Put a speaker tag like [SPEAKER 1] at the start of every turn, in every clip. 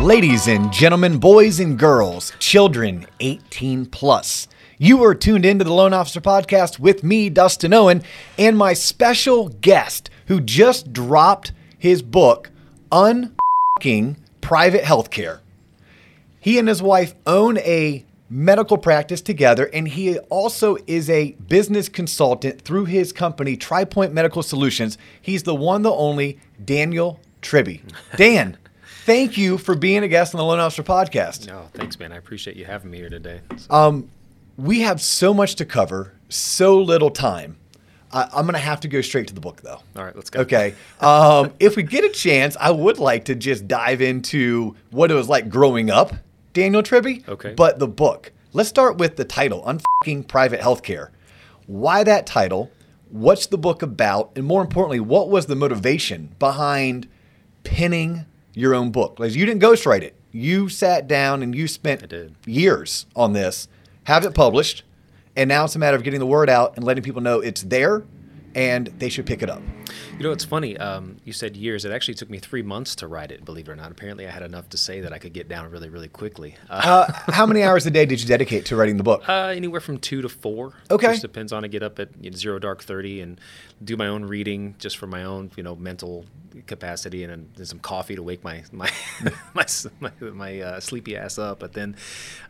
[SPEAKER 1] Ladies and gentlemen, boys and girls, children 18 plus. You are tuned into the Loan Officer Podcast with me, Dustin Owen, and my special guest who just dropped his book, Unfucking Private Healthcare. He and his wife own a medical practice together, and he also is a business consultant through his company, TriPoint Medical Solutions. He's the one, the only Daniel Tribby. Dan, thank you for being a guest on the Loan Officer Podcast.
[SPEAKER 2] No, thanks, man. I appreciate you having me here today. So,
[SPEAKER 1] Um, we have so much to cover, so little time. I, I'm going to have to go straight to the book, though.
[SPEAKER 2] all right, let's go.
[SPEAKER 1] Okay. Um, if we get a chance, I would like to just dive into what it was like growing up, Daniel Tribby.
[SPEAKER 2] Okay.
[SPEAKER 1] But the book. Let's start with the title, Unfucking Private Healthcare. Why that title? What's the book about? And more importantly, what was the motivation behind penning your own book? Like you didn't ghostwrite it. You sat down and you spent years on this, have it published, and now it's a matter of getting the word out and letting people know it's there and they should pick it up.
[SPEAKER 2] You know, it's funny. Um, you said years. It actually took me three months to write it, believe it or not. Apparently, I had enough to say that I could get down really, really quickly. Uh,
[SPEAKER 1] Uh, how many hours a day did you dedicate to writing the book?
[SPEAKER 2] uh, anywhere from two to four.
[SPEAKER 1] Okay.
[SPEAKER 2] Just depends on. I get up at you know, zero dark thirty and do my own reading just for my own, you know, mental capacity, and then some coffee to wake my my my my, my uh, sleepy ass up. But then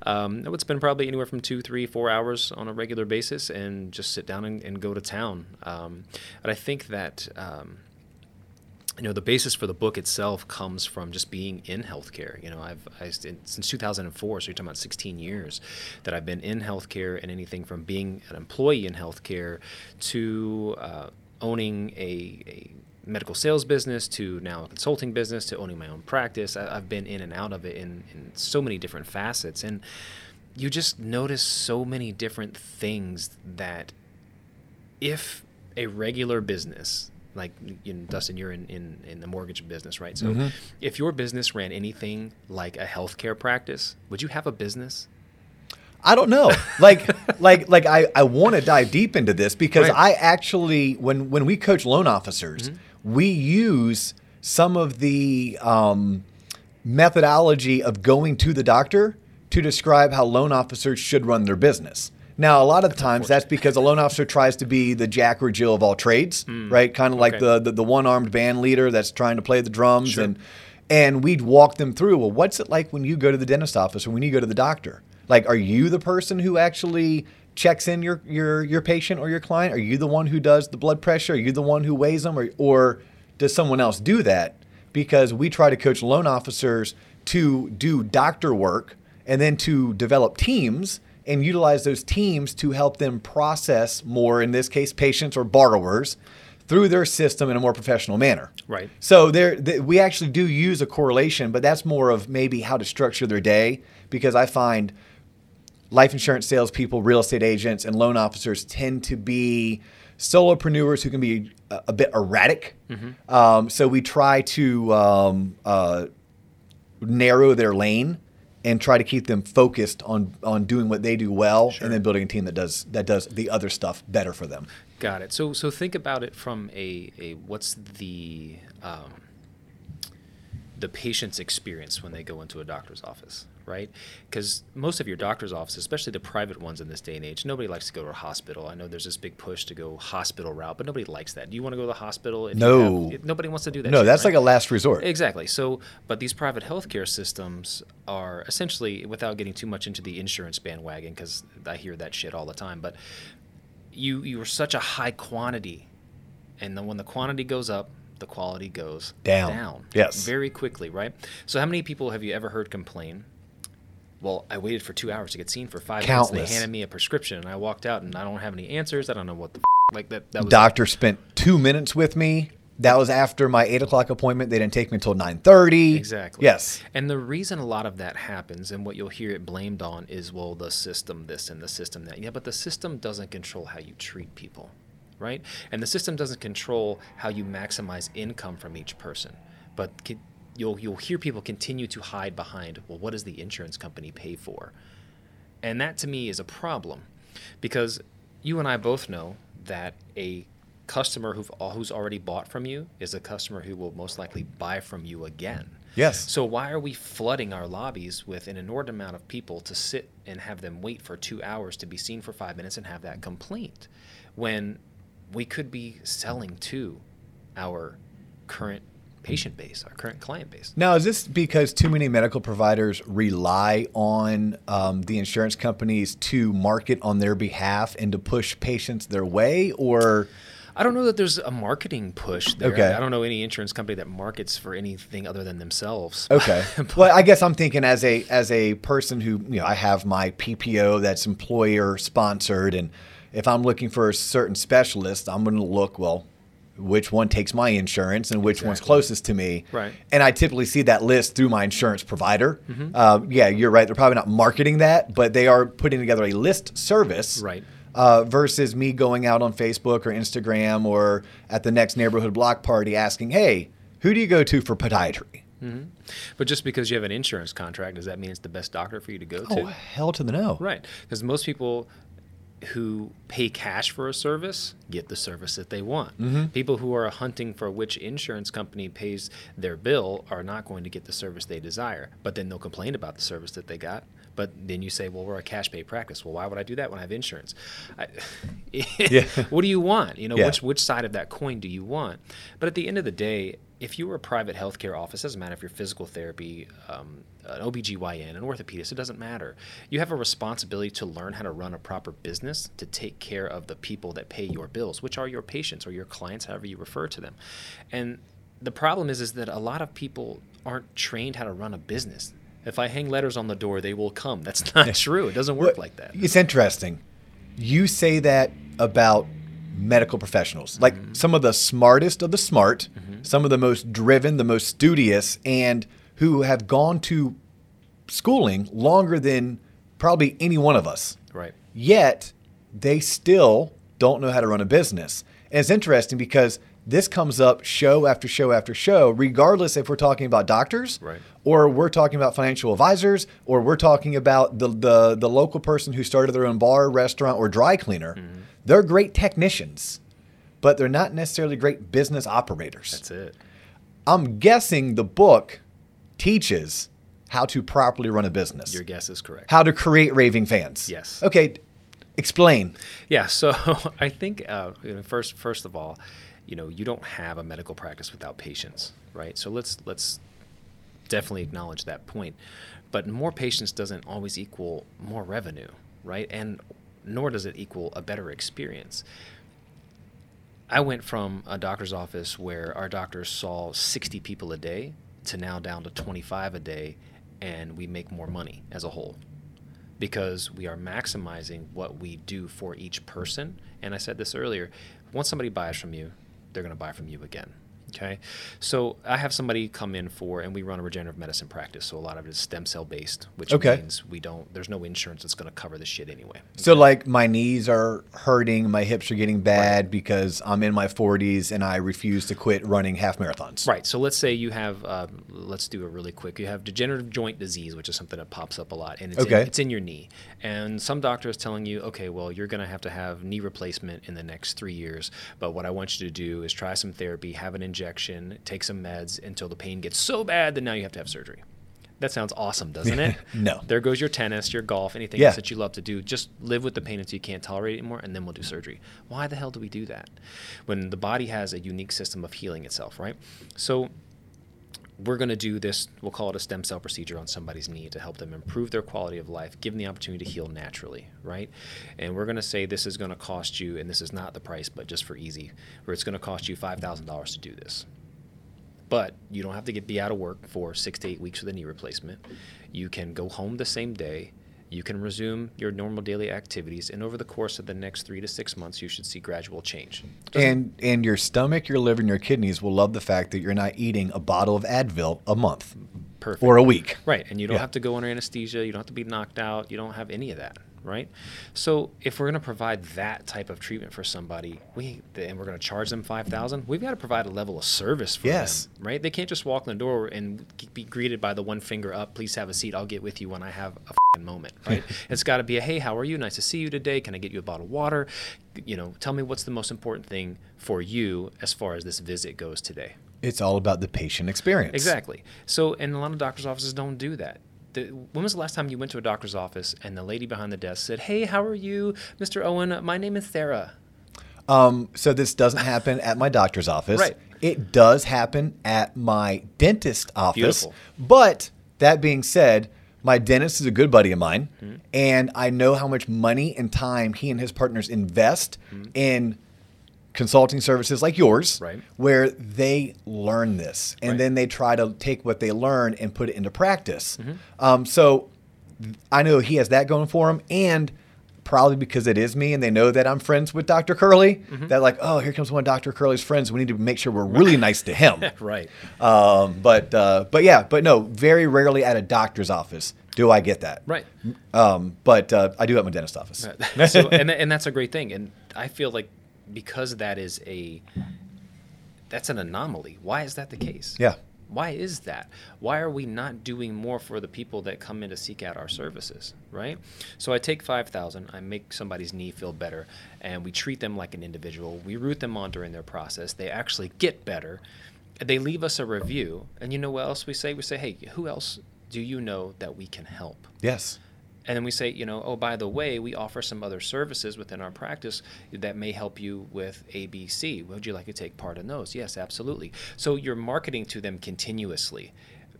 [SPEAKER 2] um, I would spend probably anywhere from two, three, four hours on a regular basis, and just sit down and, and go to town. Um, and I think that. Um, you know the basis for the book itself comes from just being in healthcare. You know i've I, since 2004 so you're talking about 16 years that i've been in healthcare and anything from being an employee in healthcare to uh, owning a, a medical sales business to now a consulting business to owning my own practice. I, i've been in and out of it in, in so many different facets. And you just notice so many different things that if a regular business like you know, Dustin, you're in, in, in the mortgage business, right? So
[SPEAKER 1] Mm-hmm.
[SPEAKER 2] if your business ran anything like a healthcare practice, would you have a business?
[SPEAKER 1] I don't know. Like, like, like I, I want to dive deep into this because
[SPEAKER 2] Right.
[SPEAKER 1] I actually, when when we coach loan officers, we use some of the um, methodology of going to the doctor to describe how loan officers should run their business. Now, a lot of the times that's because a loan officer tries to be the Jack or Jill of all trades, hmm. right? Kind of like
[SPEAKER 2] Okay.
[SPEAKER 1] the, the the one armed band leader that's trying to play the drums and and we'd walk them through. Well, what's it like when you go to the dentist office or when you go to the doctor? Like, are you the person who actually checks in your your your patient or your client? Are you the one who does the blood pressure? Are you the one who weighs them, or or does someone else do that? Because we try to coach loan officers to do doctor work and then to develop teams and utilize those teams to help them process more, in this case, patients or borrowers through their system in a more professional manner.
[SPEAKER 2] Right.
[SPEAKER 1] So there, th- we actually do use a correlation, but that's more of maybe how to structure their day because I find life insurance salespeople, real estate agents, and loan officers tend to be solopreneurs who can be a, a bit erratic. Um, so we try to um, uh, narrow their lane and try to keep them focused on on doing what they do well, and then building a team that does that does the other stuff better for them.
[SPEAKER 2] Got it. So so think about it from a, a what's the um, the patient's experience when they go into a doctor's office, right? Because most of your doctor's offices, especially the private ones in this day and age, nobody likes to go to a hospital. I know there's this big push to go hospital route, but nobody likes that. Do you want to go to the hospital? If you
[SPEAKER 1] No.
[SPEAKER 2] have- nobody wants to do that.
[SPEAKER 1] No,
[SPEAKER 2] shit,
[SPEAKER 1] that's
[SPEAKER 2] right?
[SPEAKER 1] like a last resort.
[SPEAKER 2] Exactly. So, but these private healthcare systems are essentially, without getting too much into the insurance bandwagon, because I hear that shit all the time. But you you are such a high quantity, and then when the quantity goes up, the quality goes
[SPEAKER 1] Down.
[SPEAKER 2] Down.
[SPEAKER 1] Yes.
[SPEAKER 2] Very quickly, right? So, how many people have you ever heard complain? Well, I waited for two hours to get seen for five minutes.
[SPEAKER 1] Countless.
[SPEAKER 2] and They handed me a prescription, and I walked out, and I don't have any answers. I don't know what the f- like that. That was
[SPEAKER 1] Doctor spent two minutes with me. That was after my eight o'clock appointment. They didn't take me until nine thirty.
[SPEAKER 2] Exactly.
[SPEAKER 1] Yes.
[SPEAKER 2] And the reason a lot of that happens and what you'll hear it blamed on is, well, the system this and the system that. Yeah, but the system doesn't control how you treat people, right? And the system doesn't control how you maximize income from each person. But you'll, you'll hear people continue to hide behind, well, what does the insurance company pay for? And that to me is a problem because you and I both know that a customer who've, uh, who's already bought from you is a customer who will most likely buy from you again.
[SPEAKER 1] Yes.
[SPEAKER 2] So why are we flooding our lobbies with an inordinate amount of people to sit and have them wait for two hours to be seen for five minutes and have that complaint, when we could be selling to our current patient base, our current client base?
[SPEAKER 1] Now, is this because too many medical providers rely on um, the insurance companies to market on their behalf and to push patients their way, or?
[SPEAKER 2] I don't know that there's a marketing push there.
[SPEAKER 1] Okay.
[SPEAKER 2] I don't know any insurance company that markets for anything other than themselves.
[SPEAKER 1] Okay. well, I guess I'm thinking as a as a person who you know I have my PPO that's employer sponsored, and if I'm looking for a certain specialist, I'm going to look well. Which one takes my insurance and which one's closest to me?
[SPEAKER 2] Right.
[SPEAKER 1] And I typically see that list through my insurance provider. Uh, yeah, you're right. They're probably not marketing that, but they are putting together a list service.
[SPEAKER 2] Right.
[SPEAKER 1] Uh, versus me going out on Facebook or Instagram or at the next neighborhood block party asking, hey, who do you go to for podiatry?
[SPEAKER 2] But just because you have an insurance contract, does that mean it's the best doctor for you to go
[SPEAKER 1] Oh,
[SPEAKER 2] to?
[SPEAKER 1] hell to the no.
[SPEAKER 2] Right. Because most people who pay cash for a service get the service that they want.
[SPEAKER 1] Mm-hmm.
[SPEAKER 2] People who are hunting for which insurance company pays their bill are not going to get the service they desire. But then they'll complain about the service that they got. But then you say, well, we're a cash pay practice. Well, why would I do that when I have insurance? I,
[SPEAKER 1] Yeah.
[SPEAKER 2] what do you want? You know,
[SPEAKER 1] Yeah.
[SPEAKER 2] which which side of that coin do you want? But at the end of the day, if you were a private healthcare office, doesn't matter if you're physical therapy, um, an OBGYN, an orthopedist, it doesn't matter. You have a responsibility to learn how to run a proper business to take care of the people that pay your bills, which are your patients or your clients, however you refer to them. And the problem is, is that a lot of people aren't trained how to run a business. If I hang letters on the door, they will come. That's not true. It doesn't work
[SPEAKER 1] Well,
[SPEAKER 2] like that.
[SPEAKER 1] It's interesting. You say that about medical professionals, like
[SPEAKER 2] Mm-hmm.
[SPEAKER 1] some of the smartest of the smart, some of the most driven, the most studious, and who have gone to schooling longer than probably any one of us.
[SPEAKER 2] Right.
[SPEAKER 1] Yet they still don't know how to run a business. And it's interesting because this comes up show after show after show, regardless if we're talking about doctors
[SPEAKER 2] Right.
[SPEAKER 1] or we're talking about financial advisors or we're talking about the, the, the local person who started their own bar, restaurant, or dry cleaner. They're great technicians, but they're not necessarily great business operators.
[SPEAKER 2] That's it.
[SPEAKER 1] I'm guessing the book teaches how to properly run a business,
[SPEAKER 2] Your guess is correct.
[SPEAKER 1] how to create raving fans.
[SPEAKER 2] Yes.
[SPEAKER 1] Okay, explain.
[SPEAKER 2] Yeah, so I think uh, you know, first first of all, you know, you don't have a medical practice without patients, right? So let's let's definitely acknowledge that point. But more patients doesn't always equal more revenue, right? And nor does it equal a better experience. I went from a doctor's office where our doctors saw 60 people a day to now down to 25 a day, and we make more money as a whole because we are maximizing what we do for each person. And I said this earlier once somebody buys from you, they're going to buy from you again. Okay. So I have somebody come in for, and we run a regenerative medicine practice. So a lot of it is stem cell based, which
[SPEAKER 1] Okay.
[SPEAKER 2] means we don't, there's no insurance that's going to cover this shit anyway.
[SPEAKER 1] So, like, my knees are hurting, my hips are getting bad because I'm in my 40s and I refuse to quit running half marathons.
[SPEAKER 2] Right. So let's say you have, uh, let's do it really quick. You have degenerative joint disease, which is something that pops up a lot, and it's,
[SPEAKER 1] Okay.
[SPEAKER 2] in, it's in your knee. And some doctor is telling you, okay, well, you're going to have to have knee replacement in the next three years. But what I want you to do is try some therapy, have an injection, take some meds until the pain gets so bad that now you have to have surgery. That sounds awesome, doesn't it?
[SPEAKER 1] No.
[SPEAKER 2] There goes your tennis, your golf, anything
[SPEAKER 1] Yeah.
[SPEAKER 2] else that you love to do. Just live with the pain until you can't tolerate it anymore, and then we'll do surgery. Why the hell do we do that? When the body has a unique system of healing itself, right? So we're going to do this, we'll call it a stem cell procedure on somebody's knee to help them improve their quality of life, give them the opportunity to heal naturally, right? And we're going to say this is going to cost you, and this is not the price, but just for easy, where it's going to cost you $5,000 to do this. But you don't have to get be out of work for six to eight weeks with a knee replacement. You can go home the same day. You can resume your normal daily activities, and over the course of the next three to six months, you should see gradual change. Doesn't-
[SPEAKER 1] And and your stomach, your liver, and your kidneys will love the fact that you're not eating a bottle of Advil a month
[SPEAKER 2] perfect.
[SPEAKER 1] or a week.
[SPEAKER 2] Right, and you don't
[SPEAKER 1] Yeah.
[SPEAKER 2] have to go under anesthesia. You don't have to be knocked out. You don't have any of that, right? So if we're going to provide that type of treatment for somebody, we and we're going to charge them five thousand, we've got to provide a level of service for
[SPEAKER 1] Yes.
[SPEAKER 2] them, right? They can't just walk in the door and be greeted by the one finger up. Please have a seat. I'll get with you when I have a moment, right? it's got to be a hey, how are you? Nice to see you today. Can I get you a bottle of water? You know, tell me what's the most important thing for you as far as this visit goes today.
[SPEAKER 1] It's all about the patient experience.
[SPEAKER 2] Exactly. So, and a lot of doctors' offices don't do that. The, when was the last time you went to a doctor's office and the lady behind the desk said, "Hey, how are you, Mr. Owen? My name is Sarah."
[SPEAKER 1] Um, so this doesn't happen at my doctor's office.
[SPEAKER 2] Right.
[SPEAKER 1] It does happen at my dentist office.
[SPEAKER 2] Beautiful.
[SPEAKER 1] But that being said, my dentist is a good buddy of mine, and I know how much money and time he and his partners invest in consulting services like yours,
[SPEAKER 2] Right.
[SPEAKER 1] where they learn this and
[SPEAKER 2] Right.
[SPEAKER 1] then they try to take what they learn and put it into practice.
[SPEAKER 2] Mm-hmm.
[SPEAKER 1] Um, so I know he has that going for him, and probably because it is me, and they know that I'm friends with Dr. Curley.
[SPEAKER 2] Mm-hmm.
[SPEAKER 1] That like, oh, here comes one of Dr. Curley's friends. We need to make sure we're really nice to him.
[SPEAKER 2] Right.
[SPEAKER 1] Um, but uh, but yeah, but no, very rarely at a doctor's office do I get that.
[SPEAKER 2] Right.
[SPEAKER 1] Um, but uh, I do at my dentist office.
[SPEAKER 2] so, and, and that's a great thing. And I feel like because that is a that's an anomaly. Why is that the case?
[SPEAKER 1] Yeah.
[SPEAKER 2] Why is that? Why are we not doing more for the people that come in to seek out our services, right? So I take 5,000, I make somebody's knee feel better, and we treat them like an individual. We root them on during their process. They actually get better. They leave us a review, and you know what else we say? We say, "Hey, who else do you know that we can help?"
[SPEAKER 1] Yes.
[SPEAKER 2] And then we say, you know, oh, by the way, we offer some other services within our practice that may help you with ABC. Would you like to take part in those? Yes, absolutely. So you're marketing to them continuously.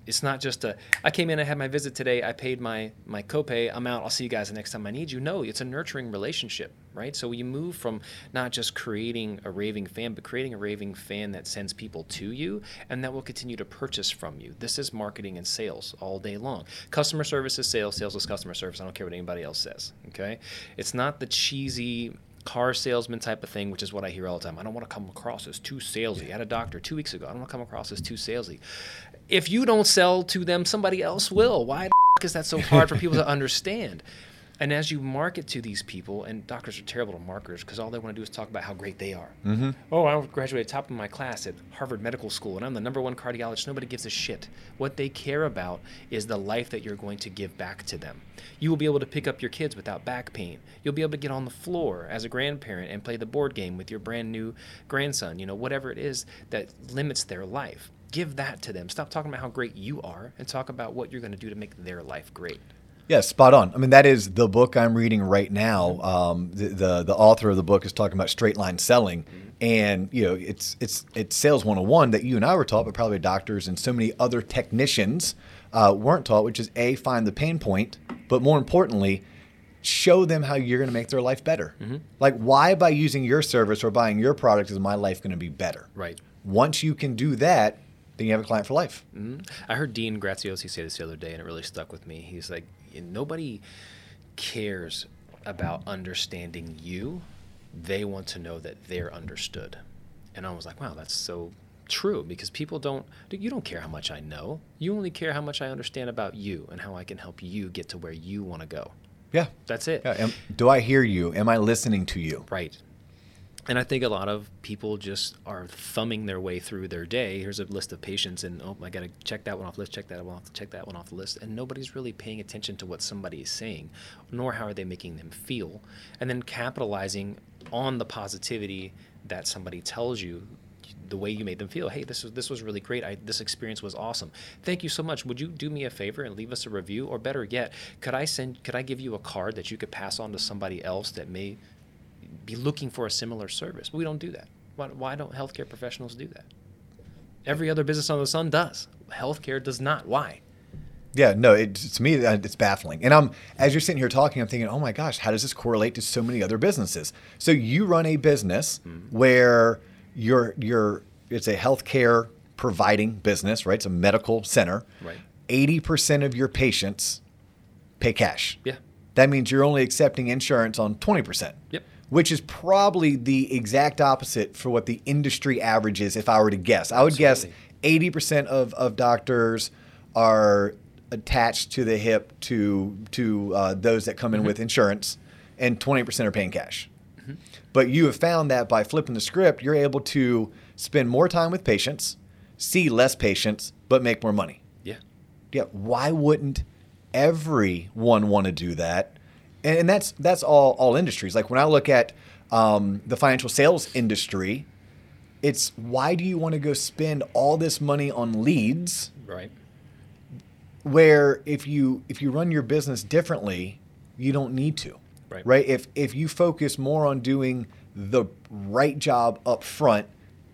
[SPEAKER 2] It's not just a, I came in, I had my visit today, I paid my, my copay, I'm out, I'll see you guys the next time I need you. No, it's a nurturing relationship, right? So you move from not just creating a raving fan, but creating a raving fan that sends people to you and that will continue to purchase from you. This is marketing and sales all day long. Customer service is sales, sales is customer service. I don't care what anybody else says, okay? It's not the cheesy, car salesman type of thing, which is what I hear all the time. I don't want to come across as too salesy. I had a doctor two weeks ago. I don't want to come across as too salesy. If you don't sell to them, somebody else will. Why the f- is that so hard for people to understand? And as you market to these people, and doctors are terrible to marketers because all they want to do is talk about how great they are. Mm-hmm. Oh, I graduated top of my class at Harvard Medical School, and I'm the number one cardiologist. Nobody gives a shit. What they care about is the life that you're going to give back to them. You will be able to pick up your kids without back pain. You'll be able to get on the floor as a grandparent and play the board game with your brand new grandson. You know, whatever it is that limits their life. Give that to them. Stop talking about how great you are and talk about what you're going to do to make their life great.
[SPEAKER 1] Yeah, spot on. I mean, that is the book I'm reading right now. Um, the, the the author of the book is talking about straight line selling, and you know, it's it's it's sales 101 that you and I were taught, but probably doctors and so many other technicians uh, weren't taught, which is a find the pain point, but more importantly, show them how you're going to make their life better. Like, why by using your service or buying your product is my life going to be better?
[SPEAKER 2] Right.
[SPEAKER 1] Once you can do that, then you have a client for life.
[SPEAKER 2] Mhm. I heard Dean Graziosi say this the other day, and it really stuck with me. He's like, nobody cares about understanding you. They want to know that they're understood. And I was like, wow, that's so true because people don't, you don't care how much I know. You only care how much I understand about you and how I can help you get to where you want to go.
[SPEAKER 1] Yeah.
[SPEAKER 2] That's it.
[SPEAKER 1] yeah. Am, do I hear you? Am I listening to you?
[SPEAKER 2] Right. And I think a lot of people just are thumbing their way through their day. Here's a list of patients, and oh, I got to check that one off list, check that one off, check that one off the list. And nobody's really paying attention to what somebody is saying, nor how are they making them feel. And then capitalizing on the positivity that somebody tells you the way you made them feel. Hey, this was this was really great. I, this experience was awesome. Thank you so much. Would you do me a favor and leave us a review, or better yet, could I send? Could I give you a card that you could pass on to somebody else that may be looking for a similar service? We don't do that. Why, why don't healthcare professionals do that? Every other business on the sun does. Healthcare does not. Why?
[SPEAKER 1] Yeah, no, it, to me uh, it's baffling. And I'm as you're sitting here talking, I'm thinking, oh my gosh, how does this correlate to so many other businesses? So you run a business where you're you're it's a healthcare providing business, right? It's a medical center.
[SPEAKER 2] Right.
[SPEAKER 1] Eighty percent of your patients pay cash.
[SPEAKER 2] Yeah.
[SPEAKER 1] That means you're only accepting insurance on twenty percent.
[SPEAKER 2] Yep.
[SPEAKER 1] Which is probably the exact opposite for what the industry average is. If I were to guess, I would guess eighty percent of, of doctors are attached to the hip to to uh, those that come in with insurance, and twenty percent are paying cash. But you have found that by flipping the script, you're able to spend more time with patients, see less patients, but make more money.
[SPEAKER 2] Yeah.
[SPEAKER 1] Yeah, why wouldn't everyone want to do that, and, and that's that's all all industries. Like when I look at um, the financial sales industry, it's why do you want to go spend all this money on leads?
[SPEAKER 2] Right.
[SPEAKER 1] where if you if you run your business differently, you don't need to.
[SPEAKER 2] Right.
[SPEAKER 1] Right? If if you focus more on doing the right job up front,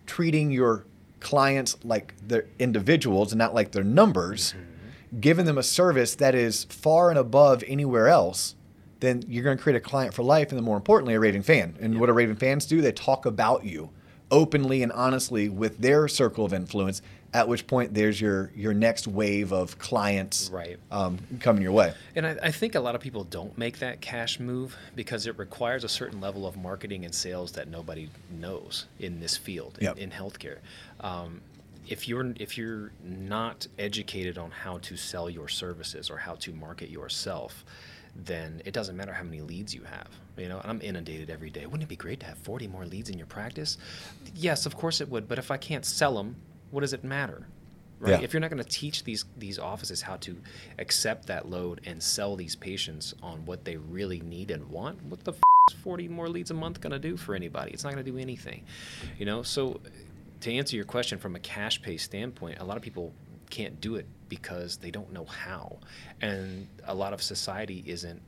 [SPEAKER 1] treating your clients like they're individuals and not like their numbers, giving them a service that is far and above anywhere else, then you're going to create a client for life and then more importantly a raving fan. And what do raving fans do? They talk about you openly and honestly with their circle of influence at which point there's your your next wave of clients
[SPEAKER 2] Right.
[SPEAKER 1] um, coming your way.
[SPEAKER 2] And I, I think a lot of people don't make that cash move because it requires a certain level of marketing and sales that nobody knows in this field
[SPEAKER 1] Yep.
[SPEAKER 2] in, in healthcare. Um, if you're if you're not educated on how to sell your services or how to market yourself, then it doesn't matter how many leads you have. You know, and I'm inundated every day. Wouldn't it be great to have 40 more leads in your practice? Yes, of course it would. But if I can't sell them, what does it matter? Right?
[SPEAKER 1] Yeah.
[SPEAKER 2] If you're not going to teach these these offices how to accept that load and sell these patients on what they really need and want, what the f- is 40 more leads a month going to do for anybody? It's not going to do anything. You know, so to answer your question from a cash pay standpoint, a lot of people can't do it because they don't know how. And a lot of society isn't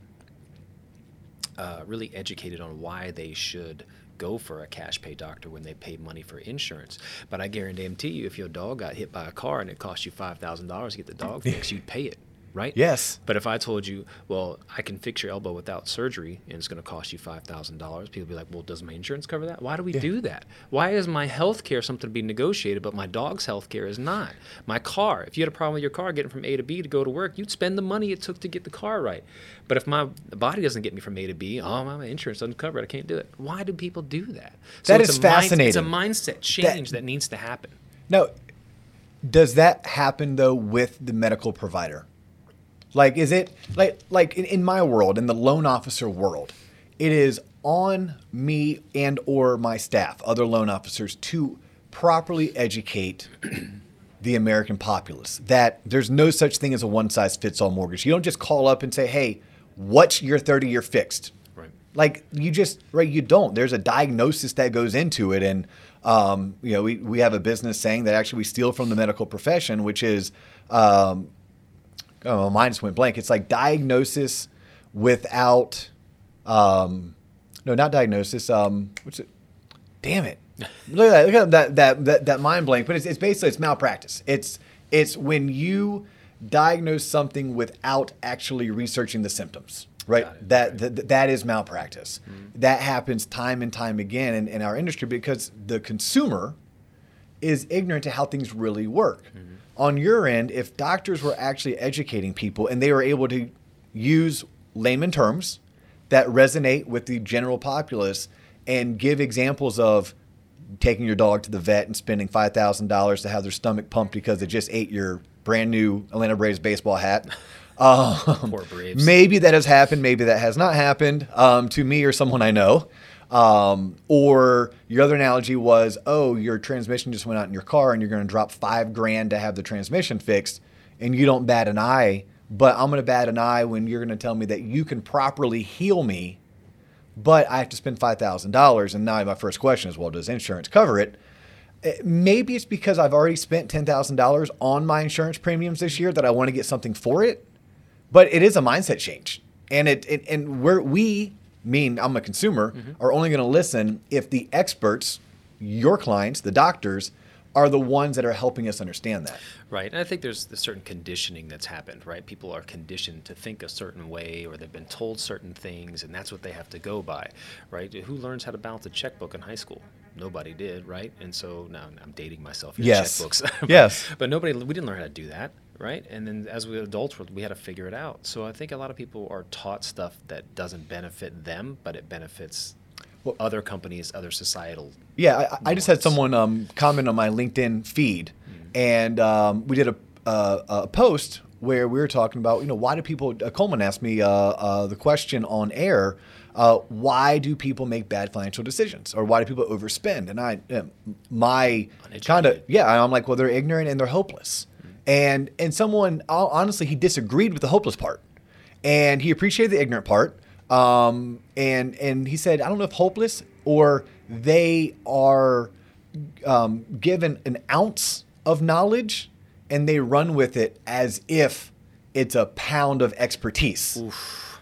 [SPEAKER 2] uh, really educated on why they should go for a cash pay doctor when they pay money for insurance. But I guarantee you, if your dog got hit by a car and it cost you five thousand dollars to get the dog fixed, you'd pay it, right?
[SPEAKER 1] Yes.
[SPEAKER 2] But if I told you, well, I can fix your elbow without surgery and it's going to cost you five thousand dollars, people be like, well, does my insurance cover that? Why do we do that? Why is my health care something to be negotiated, but my dog's health care is not? My car, if you had a problem with your car getting from A to B to go to work, you'd spend the money it took to get the car right. But if my body doesn't get me from A to B, oh, my insurance doesn't cover it. I can't do it. Why do people do that?
[SPEAKER 1] That
[SPEAKER 2] it's
[SPEAKER 1] is
[SPEAKER 2] a mind-
[SPEAKER 1] fascinating.
[SPEAKER 2] it's a mindset change that needs to happen.
[SPEAKER 1] Now, does that happen though with the medical provider? Like, is it like like in, in my world, in the loan officer world, it is on me and or my staff, other loan officers, to properly educate the American populace that there's no such thing as a one size fits all mortgage. You don't just call up and say, "Hey, what's your 30 year fixed?"
[SPEAKER 2] Right.
[SPEAKER 1] like you just right you don't there's a diagnosis that goes into it and um, you know we, we have a business saying that actually we steal from the medical profession which is um, oh mine just went blank. It's like diagnosis without um, no not diagnosis um, what's it? Damn it. Look at that look at that that that, that mind blank. But it's, it's basically it's malpractice. It's it's when you diagnose something without actually researching the symptoms right?
[SPEAKER 2] It,
[SPEAKER 1] that, that that is malpractice. That happens time and time again in, in our industry because the consumer is ignorant to how things really work. On your end, if doctors were actually educating people and they were able to use layman terms that resonate with the general populace and give examples of taking your dog to the vet and spending $5,000 to have their stomach pumped because they just ate your brand new Atlanta Braves baseball hat. Um,
[SPEAKER 2] Poor Braves.
[SPEAKER 1] Maybe that has happened. Maybe that has not happened um, to me or someone I know. Um, or your other analogy was, oh, your transmission just went out in your car and you're going to drop five grand to have the transmission fixed, and you don't bat an eye. But I'm going to bat an eye when you're going to tell me that you can properly heal me, but I have to spend five thousand dollars. And now my first question is, well, does insurance cover it? Eh, Maybe it's because I've already spent ten thousand dollars on my insurance premiums this year that I want to get something for it but it is a mindset change and it, it and where we mean i'm a consumer mm-hmm. are only going to listen if the experts your clients the doctors are the ones that are helping us understand that
[SPEAKER 2] Right. And I think there's a certain conditioning that's happened, right? People are conditioned to think a certain way or they've been told certain things and that's what they have to go by, right? Who learns how to balance a checkbook in high school? Nobody did, right? And so now I'm dating myself.
[SPEAKER 1] Yes.
[SPEAKER 2] Checkbooks.
[SPEAKER 1] Yes.
[SPEAKER 2] But nobody, we didn't learn how to do that, right? And then as we adults, we had to figure it out. So I think a lot of people are taught stuff that doesn't benefit them, but it benefits
[SPEAKER 1] Well-
[SPEAKER 2] other companies, other societal.
[SPEAKER 1] yeah i, I just had someone um, comment on my linkedin feed and um, we did a, a, a post where we were talking about you know why do people uh, coleman asked me uh, uh, the question on air uh, why do people make bad financial decisions or why do people overspend and i uh, my kind of yeah i'm like well they're ignorant and they're hopeless And and someone honestly he disagreed with the hopeless part, and he appreciated the ignorant part. Um, and and he said, I don't know if hopeless or they are um, given an ounce of knowledge and they run with it as if it's a pound of expertise.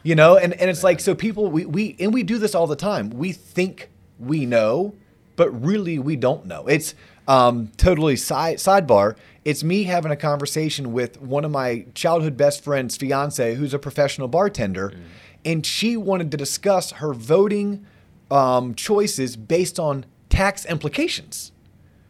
[SPEAKER 1] You know, and, and it's like so people we, we and we do this all the time. We think we know, but really we don't know. It's um, totally side sidebar. It's me having a conversation with one of my childhood best friends' fiance, who's a professional bartender, and she wanted to discuss her voting um, choices based on tax implications.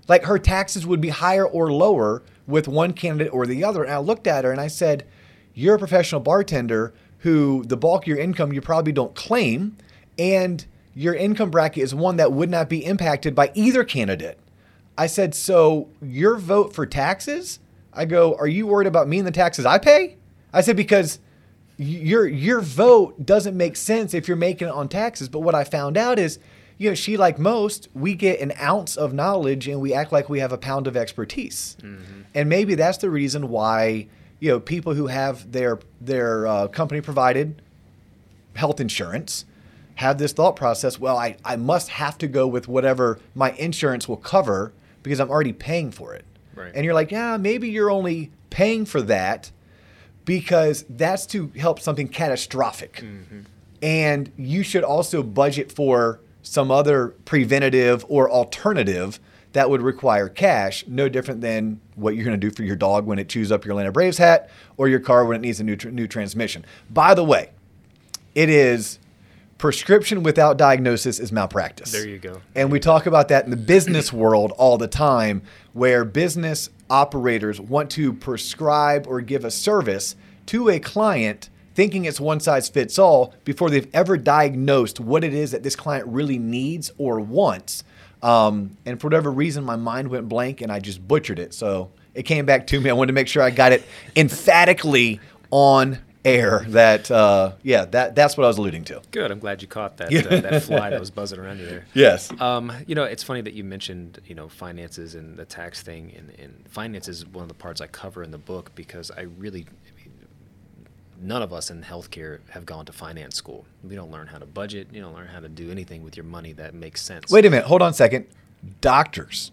[SPEAKER 1] Like her taxes would be higher or lower with one candidate or the other. And I looked at her and I said, You're a professional bartender who the bulk of your income you probably don't claim, and your income bracket is one that would not be impacted by either candidate. I said, So your vote for taxes? I go, Are you worried about me and the taxes I pay? I said, Because your your vote doesn't make sense if you're making it on taxes. But what I found out is, you know, she like most, we get an ounce of knowledge and we act like we have a pound of expertise. And maybe that's the reason why you know people who have their their uh, company provided health insurance have this thought process. Well, I I must have to go with whatever my insurance will cover because I'm already paying for it.
[SPEAKER 2] Right.
[SPEAKER 1] And you're like, yeah, maybe you're only paying for that because that's to help something catastrophic. Mm-hmm. And you should also budget for some other preventative or alternative that would require cash, no different than what you're going to do for your dog when it chews up your Atlanta Braves hat or your car when it needs a new, tr- new transmission. By the way, it is prescription without diagnosis is malpractice.
[SPEAKER 2] There you go.
[SPEAKER 1] And we talk about that in the business world all the time, where business operators want to prescribe or give a service to a client thinking it's one size fits all before they've ever diagnosed what it is that this client really needs or wants. Um, and for whatever reason, my mind went blank and I just butchered it. So it came back to me. I wanted to make sure I got it emphatically on air. That uh, yeah, that that's what I was alluding to.
[SPEAKER 2] Good. I'm glad you caught that uh, that fly that was buzzing around you there.
[SPEAKER 1] Yes.
[SPEAKER 2] Um, you know, it's funny that you mentioned, you know, finances and the tax thing, and, and finances is one of the parts I cover in the book because I really, I mean, none of us in healthcare have gone to finance school. We don't learn how to budget. You don't learn how to do anything with your money that makes sense.
[SPEAKER 1] Wait a minute. Hold on a second. Doctors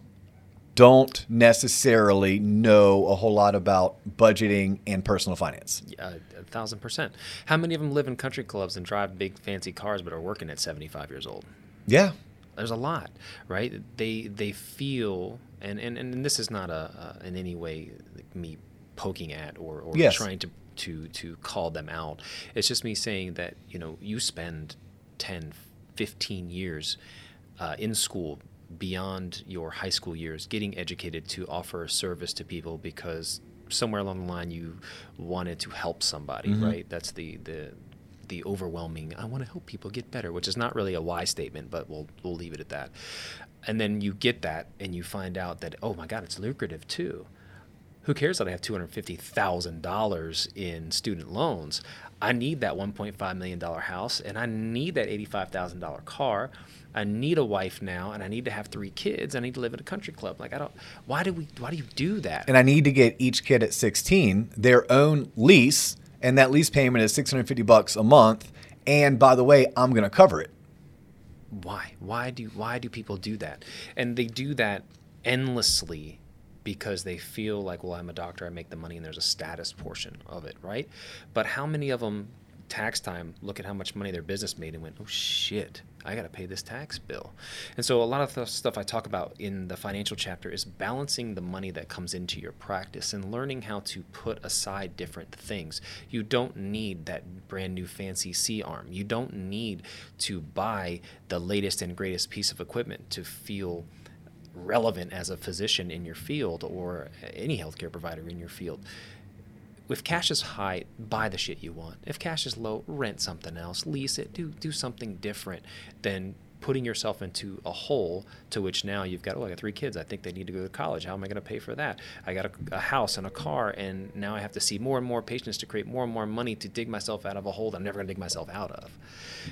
[SPEAKER 1] don't necessarily know a whole lot about budgeting and personal finance.
[SPEAKER 2] Uh, a thousand percent. How many of them live in country clubs and drive big fancy cars but are working at 75 years old?
[SPEAKER 1] Yeah.
[SPEAKER 2] there's a lot right they they feel and and, and this is not a, a in any way like me poking at or, or
[SPEAKER 1] Yes.
[SPEAKER 2] trying to to to call them out it's just me saying that you know you spend 10 15 years uh, in school beyond your high school years getting educated to offer a service to people because somewhere along the line you wanted to help somebody mm-hmm. right that's the the the overwhelming I want to help people get better, which is not really a why statement, but we'll we'll leave it at that. And then you get that and you find out that oh my god, it's lucrative too. Who cares that I have two hundred fifty thousand dollars in student loans? I need that one point five million dollar house, and I need that eighty five thousand dollar car. I need a wife now, and I need to have three kids. I need to live in a country club. Like I don't. Why do we? Why do you do that?
[SPEAKER 1] And I need to get each kid at 16 their own lease, and that lease payment is 650 bucks a month. And by the way, I'm going to cover it.
[SPEAKER 2] why why do why do people do that and they do that endlessly because they feel like well i'm a doctor i make the money and there's a status portion of it right but how many of them tax time look at how much money their business made and went oh shit i got to pay this tax bill. And so a lot of the stuff i talk about in the financial chapter is balancing the money that comes into your practice and learning how to put aside different things. You don't need that brand new fancy c arm. You don't need to buy the latest and greatest piece of equipment to feel relevant as a physician in your field or any healthcare provider in your field. If cash is high, buy the shit you want. If cash is low, rent something else, lease it, do do something different than putting yourself into a hole to which now you've got oh I got three kids I think they need to go to college. How am I going to pay for that? I got a, a house and a car and now I have to see more and more patients to create more and more money to dig myself out of a hole that I'm never going to dig myself out of.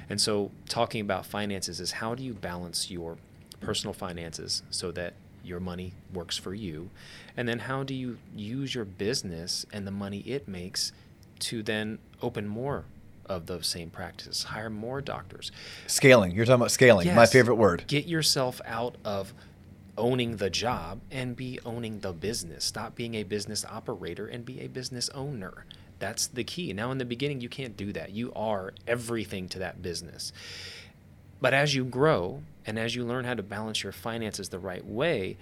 [SPEAKER 2] And so talking about finances is how do you balance your personal finances so that your money works for you? And then how do you use your business and the money it makes to then open more of those same practices, hire more doctors,
[SPEAKER 1] Scaling. You're talking about scaling. My favorite word.
[SPEAKER 2] get yourself out of owning the job and be owning the business. Stop being a business operator and be a business owner. That's the key. Now, in the beginning, you can't do that. You are everything to that business. But as you grow and as you learn how to balance your finances the right way,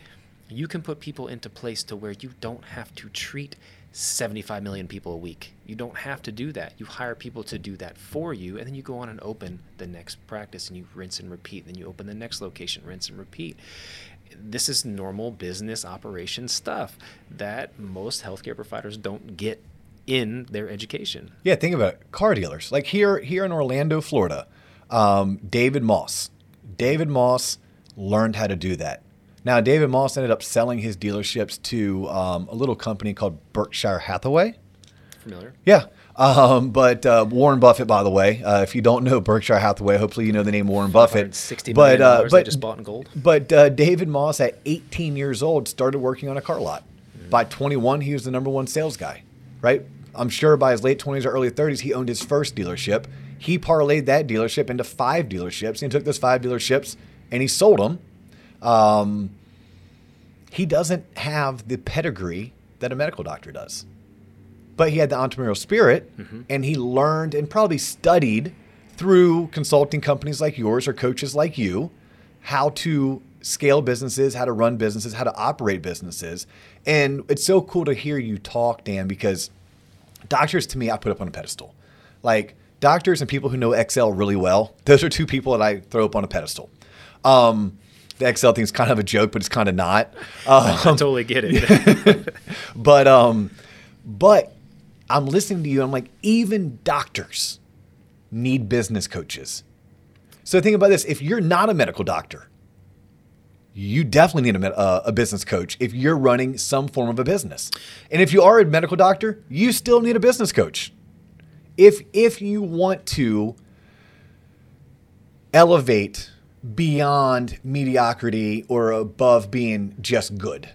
[SPEAKER 2] you can put people into place to where you don't have to treat 75 million people a week. You don't have to do that. You hire people to do that for you, and then you go on and open the next practice and you rinse and repeat. Then you open the next location, rinse and repeat. This is normal business operation stuff that most healthcare providers don't get in their education.
[SPEAKER 1] Yeah, think about it. Car dealers. Like here here in Orlando, Florida, um, David Moss. David Moss learned how to do that. Now, David Moss ended up selling his dealerships to um, a little company called Berkshire Hathaway.
[SPEAKER 2] Familiar?
[SPEAKER 1] Yeah. Um, but uh, Warren Buffett, by the way, uh, if you don't know Berkshire Hathaway, hopefully you know the name Warren Buffett.
[SPEAKER 2] $60
[SPEAKER 1] but uh,
[SPEAKER 2] dollars
[SPEAKER 1] but
[SPEAKER 2] they just bought in gold.
[SPEAKER 1] but uh, David Moss, at 18 years old, started working on a car lot. By 21, he was the number one sales guy, right? I'm sure by his late 20s or early 30s, he owned his first dealership. He parlayed that dealership into five dealerships. And he took those five dealerships and he sold them. Um, he doesn't have the pedigree that a medical doctor does, but he had the entrepreneurial spirit and he learned and probably studied through consulting companies like yours or coaches like you how to scale businesses, how to run businesses, how to operate businesses. And it's so cool to hear you talk, Dan, because doctors to me I put up on a pedestal. Like doctors and people who know Excel really well, those are two people that I throw up on a pedestal. Um, the Excel thing is kind of a joke, but it's kind of not.
[SPEAKER 2] I
[SPEAKER 1] Um,
[SPEAKER 2] totally get it.
[SPEAKER 1] but um, but I'm listening to you. I'm like, even doctors need business coaches. So think about this: if you're not a medical doctor, you definitely need a, uh, a business coach if you're running some form of a business. And if you are a medical doctor, you still need a business coach. If if you want to elevate beyond mediocrity or above being just good.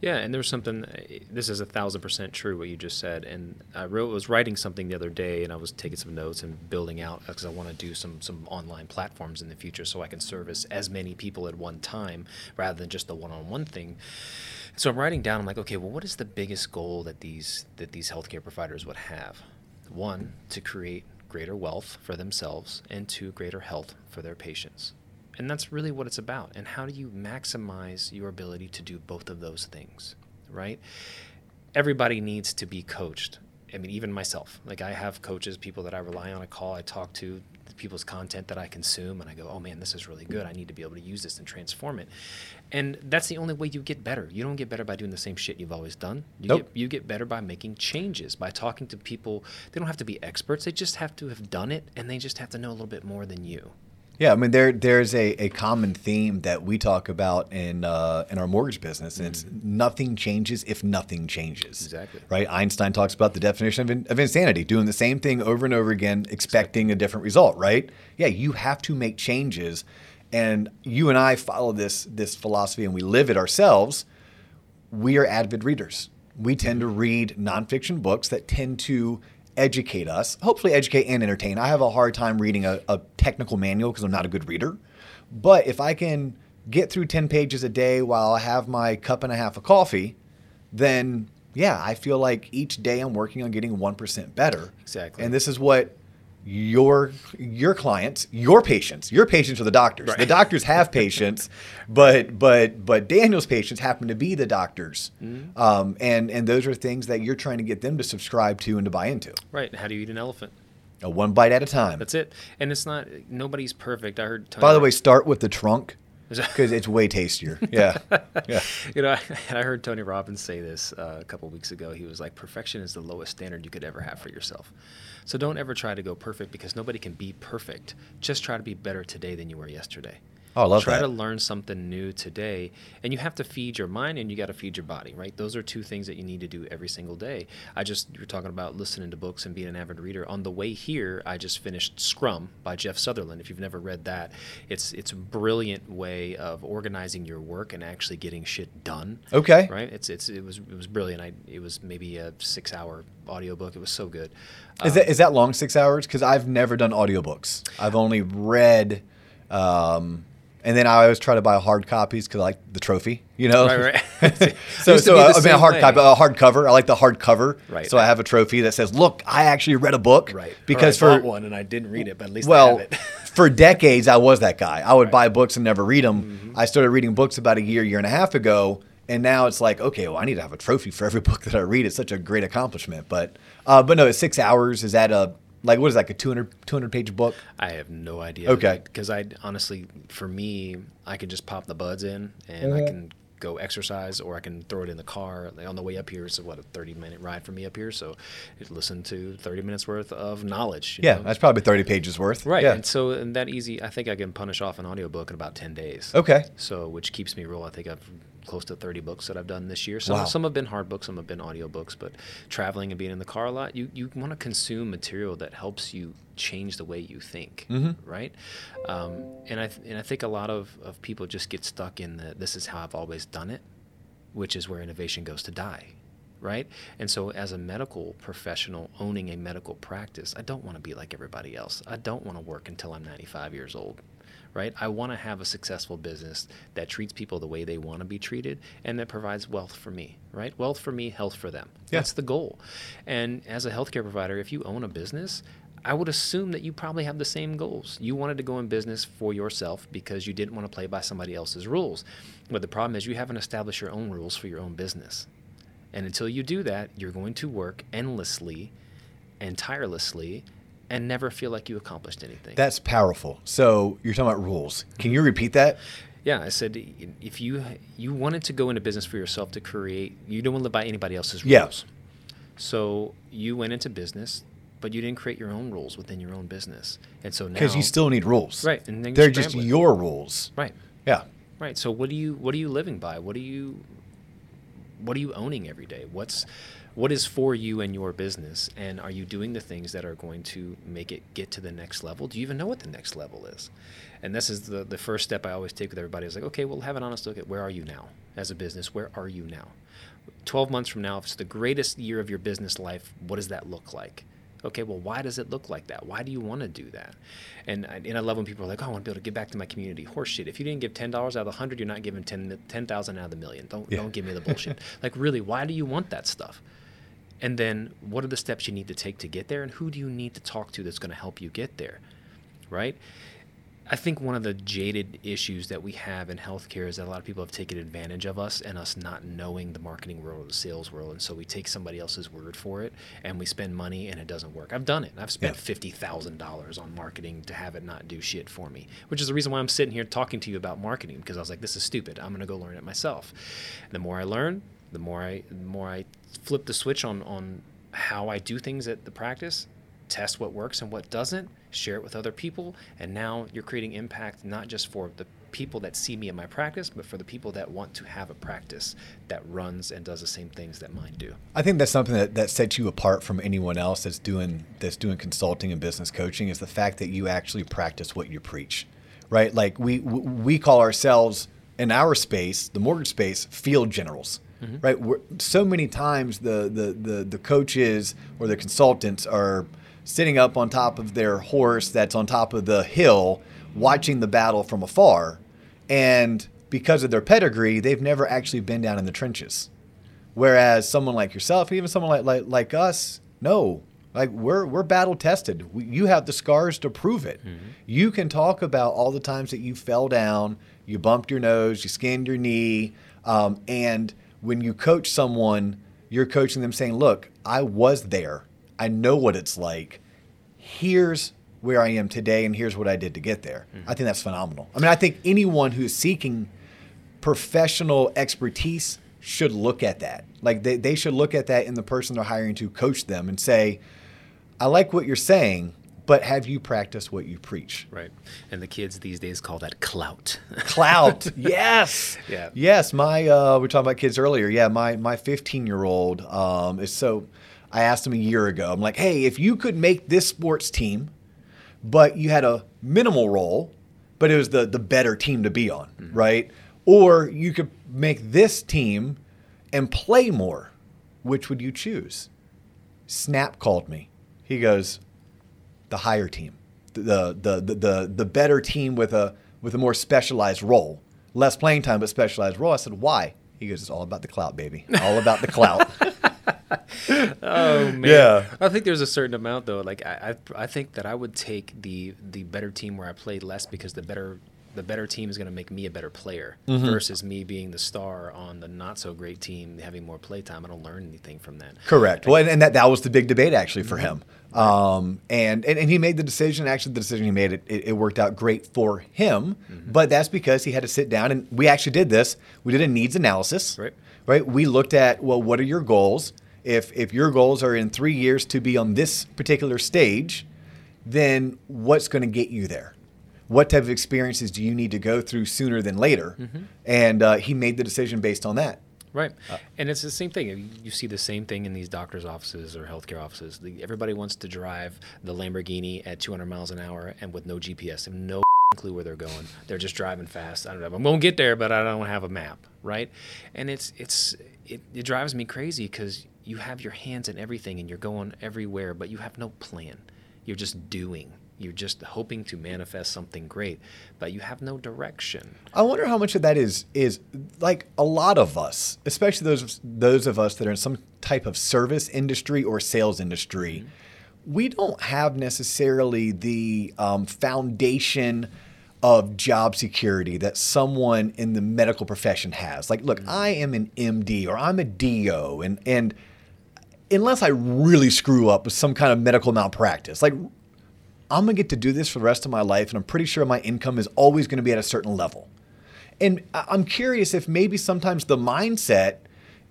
[SPEAKER 2] Yeah, and there's something. This is a thousand percent true what you just said. And I wrote, was writing something the other day, and I was taking some notes and building out because I want to do some some online platforms in the future, so I can service as many people at one time rather than just the one-on-one thing. So I'm writing down. I'm like, okay, well, what is the biggest goal that these that these healthcare providers would have? One, to create greater wealth for themselves, and two, greater health for their patients. And that's really what it's about. And how do you maximize your ability to do both of those things, right? Everybody needs to be coached. I mean, even myself. Like, I have coaches, people that I rely on, I call, I talk to, the people's content that I consume, and I go, oh man, this is really good. I need to be able to use this and transform it. And that's the only way you get better. You don't get better by doing the same shit you've always done. You,
[SPEAKER 1] Nope.
[SPEAKER 2] get, you get better by making changes, by talking to people. They don't have to be experts, they just have to have done it, and they just have to know a little bit more than you.
[SPEAKER 1] Yeah, I mean there there's a, a common theme that we talk about in uh, in our mortgage business, and it's nothing changes if nothing changes.
[SPEAKER 2] Exactly.
[SPEAKER 1] Right. Einstein talks about the definition of, in, of insanity: doing the same thing over and over again, expecting a different result. Right. Yeah, you have to make changes, and you and I follow this this philosophy, and we live it ourselves. We are avid readers. We tend to read nonfiction books that tend to educate us, hopefully educate and entertain. I have a hard time reading a, a technical manual because I'm not a good reader. But if I can get through 10 pages a day while I have my cup and a half of coffee, then yeah, I feel like each day I'm working on getting 1% better.
[SPEAKER 2] Exactly.
[SPEAKER 1] And this is what your your clients, your patients, your patients are the doctors. The doctors have patients, but but but Daniel's patients happen to be the doctors,
[SPEAKER 2] Mm-hmm.
[SPEAKER 1] um, and and those are things that you're trying to get them to subscribe to and to buy into.
[SPEAKER 2] Right. How do you eat an elephant?
[SPEAKER 1] A one bite at a time.
[SPEAKER 2] That's it. And it's not, nobody's perfect. I heard
[SPEAKER 1] By the way, start with the trunk because it's way tastier. Yeah, yeah.
[SPEAKER 2] you know, and I heard Tony Robbins say this uh, a couple weeks ago. He was like, "Perfection is the lowest standard you could ever have for yourself. So don't ever try to go perfect because nobody can be perfect. Just try to be better today than you were yesterday."
[SPEAKER 1] Oh, I love
[SPEAKER 2] Try
[SPEAKER 1] that.
[SPEAKER 2] to learn something new today, and you have to feed your mind and you got to feed your body, right? Those are two things that you need to do every single day. I just you're talking about listening to books and being an avid reader. On the way here, I just finished Scrum by Jeff Sutherland. If you've never read that, it's it's a brilliant way of organizing your work and actually getting shit done.
[SPEAKER 1] Okay.
[SPEAKER 2] Right? It's it's it was it was brilliant. I it was maybe a six hour audiobook. It was so good.
[SPEAKER 1] Is that is that long six hours? Because I've never done audiobooks. I've only read, um, and then I always try to buy hard copies because I like the trophy. You know,
[SPEAKER 2] Right, right.
[SPEAKER 1] so so uh, I mean a hard
[SPEAKER 2] way.
[SPEAKER 1] copy, a hard cover. I like the hard cover.
[SPEAKER 2] Right.
[SPEAKER 1] So I have a trophy that says, "Look, I actually read a book."
[SPEAKER 2] Right.
[SPEAKER 1] Because for
[SPEAKER 2] bought one and I didn't read it, but at least I
[SPEAKER 1] well,
[SPEAKER 2] have it.
[SPEAKER 1] for decades I was that guy. I would buy books and never read them. I started reading books about a year, year and a half ago, and now it's like, okay, well, I need to have a trophy for every book that I read. It's such a great accomplishment. But, uh, but no, it's six hours. Is that a like what is that, like a 200, 200 page book?
[SPEAKER 2] I have no idea.
[SPEAKER 1] Okay.
[SPEAKER 2] Because I honestly, for me, I can just pop the buds in and I can go exercise or I can throw it in the car. On the way up here, it's what a thirty minute ride for me up here. So listen to thirty minutes worth of knowledge. you
[SPEAKER 1] Yeah,
[SPEAKER 2] know?
[SPEAKER 1] that's probably thirty pages worth.
[SPEAKER 2] right.
[SPEAKER 1] Yeah.
[SPEAKER 2] And so and that easy, I think I can punish off an audiobook in about ten days.
[SPEAKER 1] Okay.
[SPEAKER 2] So which keeps me real. I think I've close to 30 books that I've done this year. Some,
[SPEAKER 1] Wow.
[SPEAKER 2] some have been hard books, some have been audio books, but traveling and being in the car a lot, you, you want to consume material that helps you change the way you think, right? Um, and, I, th- and I think a lot of, of people just get stuck in the this is how I've always done it, which is where innovation goes to die. Right. And so, as a medical professional owning a medical practice, I don't want to be like everybody else. I don't want to work until I'm 95 years old right? I want to have a successful business that treats people the way they want to be treated and that provides wealth for me, right? Wealth for me, health for them.
[SPEAKER 1] Yeah.
[SPEAKER 2] That's the goal. And as a healthcare provider, if you own a business, I would assume that you probably have the same goals. You wanted to go in business for yourself because you didn't want to play by somebody else's rules. But the problem is you haven't established your own rules for your own business. And until you do that, you're going to work endlessly and tirelessly and never feel like you accomplished anything.
[SPEAKER 1] That's powerful. So you're talking about rules. Can you repeat that?
[SPEAKER 2] Yeah, I said if you you wanted to go into business for yourself to create, you don't want to live by anybody else's
[SPEAKER 1] Yeah.
[SPEAKER 2] rules. So you went into business, but you didn't create your own rules within your own business, and so now
[SPEAKER 1] Because you still need rules.
[SPEAKER 2] right, and then
[SPEAKER 1] They're just your rules.
[SPEAKER 2] right,
[SPEAKER 1] Yeah.
[SPEAKER 2] right. So what do you what are you living by? What are you what are you owning every day? What's what is for you and your business, and are you doing the things that are going to make it get to the next level? Do you even know what the next level is? And this is the the first step I always take with everybody. Is like, okay, well, have an honest look at where are you now as a business? Where are you now? 12 months from now, if it's the greatest year of your business life, what does that look like? Okay, well, why does it look like that? Why do you want to do that? And I, and I love when people are like, oh, I want to be able to give back to my community. Horseshit. If you didn't give $10 out of the 100, you're not giving 10 10,000 out of the million. Don't,
[SPEAKER 1] Yeah.
[SPEAKER 2] don't give me the bullshit. like, really, why do you want that stuff? And then what are the steps you need to take to get there? And who do you need to talk to that's going to help you get there? Right? I think one of the jaded issues that we have in healthcare is that a lot of people have taken advantage of us and us not knowing the marketing world or the sales world. And so we take somebody else's word for it and we spend money and it doesn't work. I've done it. I've spent
[SPEAKER 1] Yeah.
[SPEAKER 2] $50,000 on marketing to have it not do shit for me, which is the reason why I'm sitting here talking to you about marketing because I was like, this is stupid. I'm going to go learn it myself. And the more I learn, the more I, the more I flip the switch on, on how I do things at the practice, test what works and what doesn't, share it with other people, and now you're creating impact not just for the people that see me in my practice, but for the people that want to have a practice that runs and does the same things that mine do.
[SPEAKER 1] I think that's something that, that sets you apart from anyone else that's doing that's doing consulting and business coaching is the fact that you actually practice what you preach, right? Like we we call ourselves in our space, the mortgage space, field generals, right? We're, so many times the, the the the coaches or the consultants are sitting up on top of their horse that's on top of the hill, watching the battle from afar, and because of their pedigree, they've never actually been down in the trenches. Whereas someone like yourself, even someone like like, like us, no, like we're we're battle tested. We, you have the scars to prove it. You can talk about all the times that you fell down, you bumped your nose, you skinned your knee, um, and when you coach someone, you're coaching them saying, "Look, I was there. I know what it's like. Here's where I am today, and here's what I did to get there." Mm-hmm. I think that's phenomenal. I mean, I think anyone who's seeking professional expertise should look at that. Like they, they should look at that in the person they're hiring to coach them and say, I like what you're saying, but have you practiced what you preach?
[SPEAKER 2] Right. And the kids these days call that clout.
[SPEAKER 1] Clout. yes.
[SPEAKER 2] Yeah.
[SPEAKER 1] Yes. My uh, we were talking about kids earlier. Yeah. My my 15 year old um, is so. I asked him a year ago. I'm like, hey, if you could make this sports team, but you had a minimal role, but it was the the better team to be on, right? Or you could make this team and play more. Which would you choose? Snap called me. He goes, the higher team, the the the the, the better team with a with a more specialized role, less playing time but specialized role. I said, why? He goes, it's all about the clout, baby. All about the clout.
[SPEAKER 2] Oh man.
[SPEAKER 1] Yeah.
[SPEAKER 2] I think there's a certain amount though. Like I, I, I think that I would take the the better team where I played less because the better the better team is going to make me a better player
[SPEAKER 1] Mm-hmm.
[SPEAKER 2] versus me being the star on the not so great team having more play time. I don't learn anything from that.
[SPEAKER 1] Correct. Well, and, and that that was the big debate actually for him. Um, and, and and he made the decision. Actually, the decision he made it it, it worked out great for him. But that's because he had to sit down and we actually did this. We did a needs analysis.
[SPEAKER 2] Right.
[SPEAKER 1] Right. We looked at well, what are your goals? If if your goals are in three years to be on this particular stage, then what's going to get you there? What type of experiences do you need to go through sooner than later? And uh, he made the decision based on that.
[SPEAKER 2] Right. and it's the same thing. You- see the same thing in these doctors' offices or healthcare offices. The, everybody wants to drive the Lamborghini at 200 miles an hour and with no GPS and no clue where they're going. They're just driving fast. I don't know. I'm going to get there, but I don't have a map. Right. And it's, it's, it, it drives me crazy because you have your hands in everything and you're going everywhere, but you have no plan. You're just doing. You're just hoping to manifest something great, but you have no direction.
[SPEAKER 1] I wonder how much of that is is like a lot of us, especially those those of us that are in some type of service industry or sales industry. We don't have necessarily the um, foundation of job security that someone in the medical profession has. Like, look, I am an MD or I'm a DO, and and unless I really screw up with some kind of medical malpractice, like I'm gonna get to do this for the rest of my life, and I'm pretty sure my income is always gonna be at a certain level. And I'm curious if maybe sometimes the mindset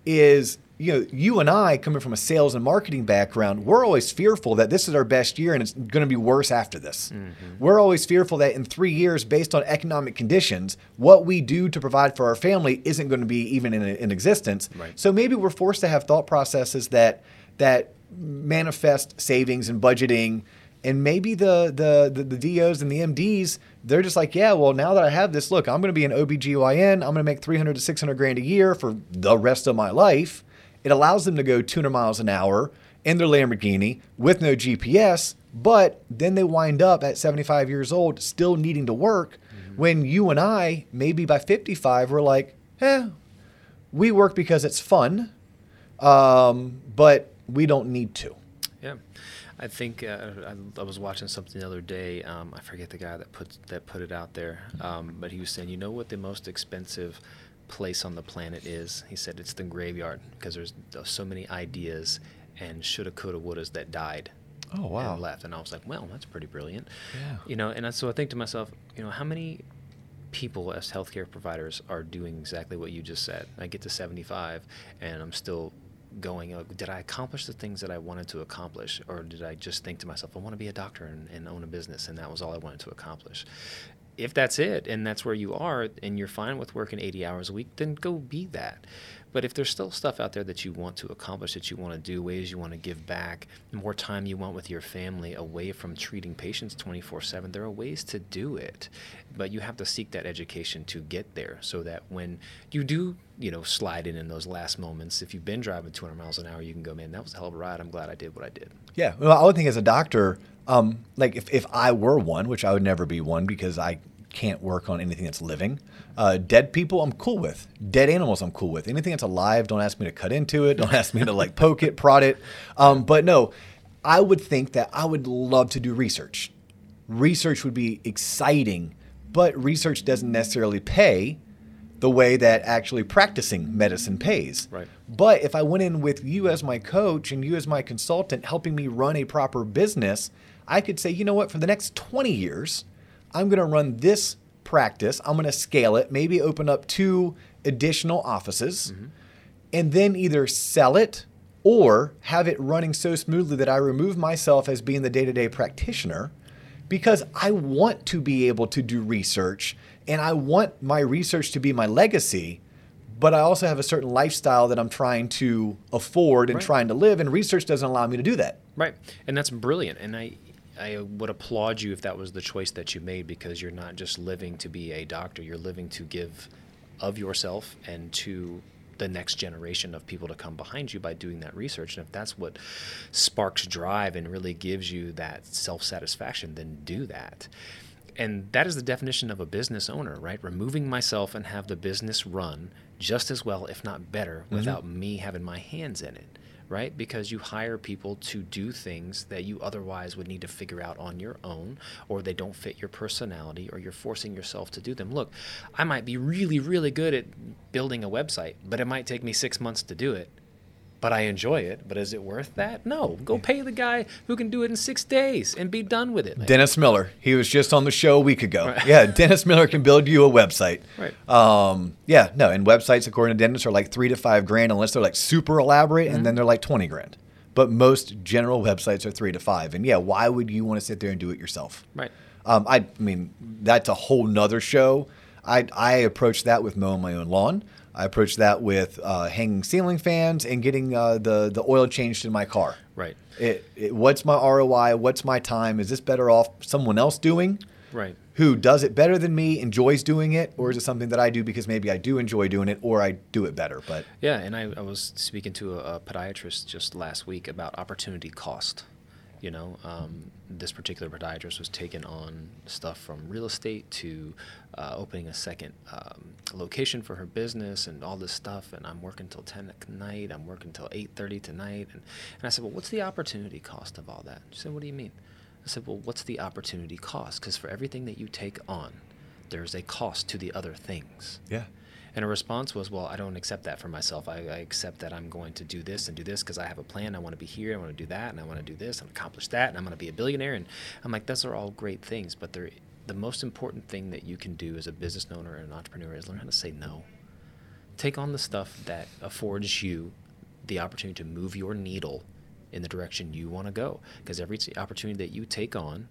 [SPEAKER 1] is, you know, you and I coming from a sales and marketing background, we're always fearful that this is our best year and it's gonna be worse after this. Mm-hmm. We're always fearful that in three years, based on economic conditions, what we do to provide for our family isn't gonna be even in, in existence.
[SPEAKER 2] Right.
[SPEAKER 1] So maybe we're forced to have thought processes that that manifest savings and budgeting and maybe the, the the the DOs and the MDs they're just like yeah well now that I have this look I'm going to be an OBGYN I'm going to make 300 to 600 grand a year for the rest of my life it allows them to go 200 miles an hour in their Lamborghini with no GPS but then they wind up at 75 years old still needing to work when you and I maybe by 55 we're like eh we work because it's fun um, but we don't need to.
[SPEAKER 2] I think uh, I, I was watching something the other day. Um, I forget the guy that put that put it out there, um, but he was saying, you know what the most expensive place on the planet is? He said it's the graveyard because there's so many ideas and shoulda, coulda, wouldas that died.
[SPEAKER 1] Oh, wow.
[SPEAKER 2] And left, and I was like, well, that's pretty brilliant.
[SPEAKER 1] Yeah.
[SPEAKER 2] You know, and I- so I think to myself, you know, how many people as healthcare providers are doing exactly what you just said. I get to 75 and I'm still going, did I accomplish the things that I wanted to accomplish? Or did I just think to myself, I want to be a doctor and, and own a business, and that was all I wanted to accomplish? If that's it, and that's where you are, and you're fine with working 80 hours a week, then go be that. But if there's still stuff out there that you want to accomplish, that you want to do, ways you want to give back, more time you want with your family away from treating patients 24 7, there are ways to do it. But you have to seek that education to get there so that when you do, you know, slide in in those last moments, if you've been driving 200 miles an hour, you can go, man, that was a hell of a ride. I'm glad I did what I did.
[SPEAKER 1] Yeah. Well, I would think as a doctor, um, like if, if I were one, which I would never be one because I can't work on anything that's living. Uh, dead people, I'm cool with. Dead animals, I'm cool with. Anything that's alive, don't ask me to cut into it. Don't ask me to like poke it, prod it. Um, but no, I would think that I would love to do research. Research would be exciting, but research doesn't necessarily pay the way that actually practicing medicine pays.
[SPEAKER 2] Right.
[SPEAKER 1] But if I went in with you as my coach and you as my consultant helping me run a proper business, I could say, you know what, for the next 20 years, I'm going to run this practice. I'm going to scale it, maybe open up two additional offices, mm-hmm. and then either sell it or have it running so smoothly that I remove myself as being the day to day practitioner because I want to be able to do research and I want my research to be my legacy. But I also have a certain lifestyle that I'm trying to afford and
[SPEAKER 2] Right.
[SPEAKER 1] trying to live, and research doesn't allow me to do that.
[SPEAKER 2] Right, and that's brilliant. And I, I would applaud you if that was the choice that you made because you're not just living to be a doctor. You're living to give of yourself and to the next generation of people to come behind you by doing that research. And if that's what sparks drive and really gives you that self satisfaction, then do that. And that is the definition of a business owner, right? Removing myself and have the business run just as well, if not better, mm-hmm. without me having my hands in it, right? Because you hire people to do things that you otherwise would need to figure out on your own, or they don't fit your personality, or you're forcing yourself to do them. Look, I might be really, really good at building a website, but it might take me six months to do it. But I enjoy it. But is it worth that? No. Go pay the guy who can do it in six days and be done with it. Like,
[SPEAKER 1] Dennis Miller, he was just on the show a week ago.
[SPEAKER 2] Right.
[SPEAKER 1] Yeah, Dennis Miller can build you a website.
[SPEAKER 2] Right.
[SPEAKER 1] Um, yeah, no, and websites according to Dennis are like three to five grand unless they're like super elaborate, and then they're like twenty grand. But most general websites are three to five. And yeah, why would you want to sit there and do it yourself?
[SPEAKER 2] Right.
[SPEAKER 1] Um, I, I mean, that's a whole nother show. I, I approach that with mowing my own lawn. I approach that with uh, hanging ceiling fans and getting uh, the the oil changed in my car.
[SPEAKER 2] Right.
[SPEAKER 1] It, it, what's my ROI? What's my time? Is this better off someone else doing?
[SPEAKER 2] Right.
[SPEAKER 1] Who does it better than me, enjoys doing it, or is it something that I do because maybe I do enjoy doing it, or I do it better? But
[SPEAKER 2] Yeah, and I, I was speaking to a, a podiatrist just last week about opportunity cost. You know, um, this particular podiatrist was taking on stuff from real estate to uh, opening a second um, location for her business and all this stuff. And I'm working till 10 at night. I'm working till 8:30 tonight. And, and I said, well, what's the opportunity cost of all that? She said, what do you mean? I said, well, what's the opportunity cost? Because for everything that you take on, there's a cost to the other things.
[SPEAKER 1] yeah,
[SPEAKER 2] And her response was, "Well, I don't accept that for myself. I, I accept that I'm going to do this and do this because I have a plan. I want to be here. I want to do that, and I want to do this and accomplish that, and I'm going to be a billionaire." And I'm like, "Those are all great things, but they're the most important thing that you can do as a business owner and an entrepreneur is learn how to say no. Take on the stuff that affords you the opportunity to move your needle in the direction you want to go. Because every opportunity that you take on,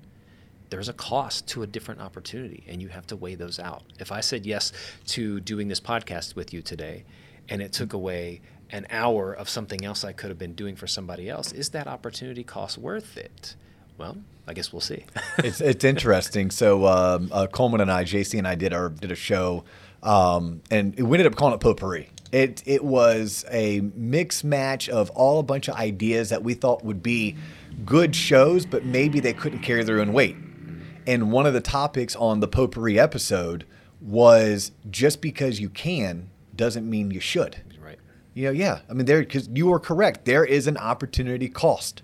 [SPEAKER 2] there's a cost to a different opportunity, and you have to weigh those out. If I said yes to doing this podcast with you today, and it took away an hour of something else I could have been doing for somebody else, is that opportunity cost worth it? Well, I guess we'll see.
[SPEAKER 1] it's it's interesting. So um, uh, Coleman and I, JC and I did our did a show, um, and we ended up calling it potpourri. It it was a mix match of all a bunch of ideas that we thought would be good shows, but maybe they couldn't carry their own weight. And one of the topics on the potpourri episode was just because you can doesn't mean you should.
[SPEAKER 2] right.
[SPEAKER 1] You know, yeah. I mean, there because you are correct. There is an opportunity cost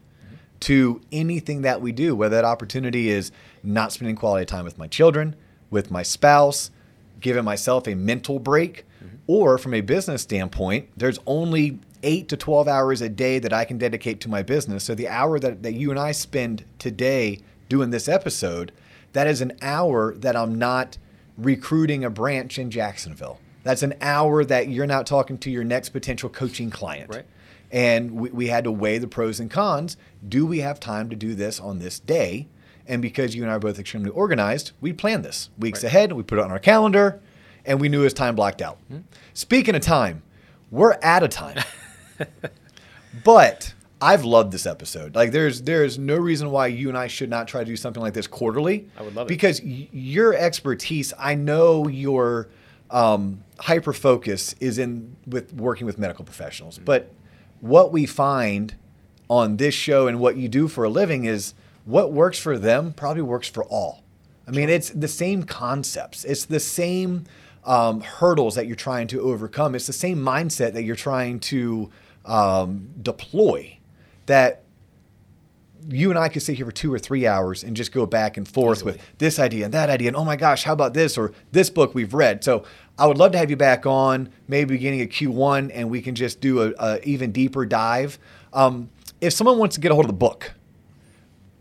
[SPEAKER 1] to anything that we do. Whether that opportunity is not spending quality time with my children, with my spouse, giving myself a mental break, mm-hmm. or from a business standpoint, there's only eight to twelve hours a day that I can dedicate to my business. So the hour that, that you and I spend today doing this episode, that is an hour that I'm not recruiting a branch in Jacksonville. That's an hour that you're not talking to your next potential coaching client.
[SPEAKER 2] Right.
[SPEAKER 1] And we, we had to weigh the pros and cons. Do we have time to do this on this day? And because you and I are both extremely organized, we planned this weeks
[SPEAKER 2] Right.
[SPEAKER 1] ahead. We put it on our calendar, and we knew it was time blocked out. Hmm. Speaking of time, we're out of time. but I've loved this episode. Like, there's there's no reason why you and I should not try to do something like this quarterly.
[SPEAKER 2] I would love it.
[SPEAKER 1] because y- your expertise. I know your um, hyper focus is in with working with medical professionals,
[SPEAKER 2] Mm-hmm.
[SPEAKER 1] but what we find on this show and what you do for a living is what works for them probably works for all. I mean, it's the same concepts. It's the same um, hurdles that you're trying to overcome. It's the same mindset that you're trying to um, deploy. That you and I could sit here for two or three hours and just go back and forth
[SPEAKER 2] Easily.
[SPEAKER 1] with this idea and that idea. And oh my gosh, how about this or this book we've read? So I would love to have you back on, maybe beginning of Q1, and we can just do a, a even deeper dive. Um, if someone wants to get a hold of the book,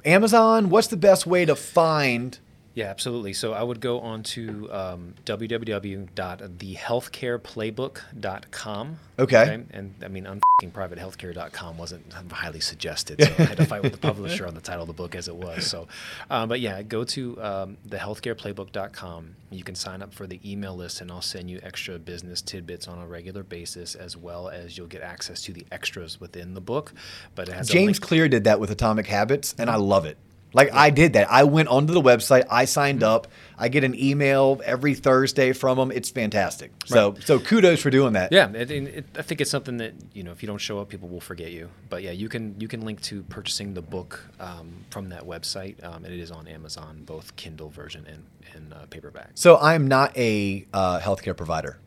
[SPEAKER 1] Amazon, what's the best way to find
[SPEAKER 2] Yeah, absolutely. So I would go on to um, www.thehealthcareplaybook.com.
[SPEAKER 1] Okay.
[SPEAKER 2] And I mean, unprivatehealthcare.com wasn't highly suggested, so I had to fight with the publisher on the title of the book as it was. So, um, but yeah, go to um, thehealthcareplaybook.com. You can sign up for the email list, and I'll send you extra business tidbits on a regular basis, as well as you'll get access to the extras within the book. But it has a
[SPEAKER 1] James Clear did that with Atomic Habits, and I love it. Like I did that. I went onto the website. I signed up. I get an email every Thursday from them. It's fantastic. So so kudos for doing that.
[SPEAKER 2] Yeah, it, it, I think it's something that you know if you don't show up, people will forget you. But yeah, you can you can link to purchasing the book um, from that website, um, and it is on Amazon, both Kindle version and and uh, paperback.
[SPEAKER 1] So I am not a uh, healthcare provider.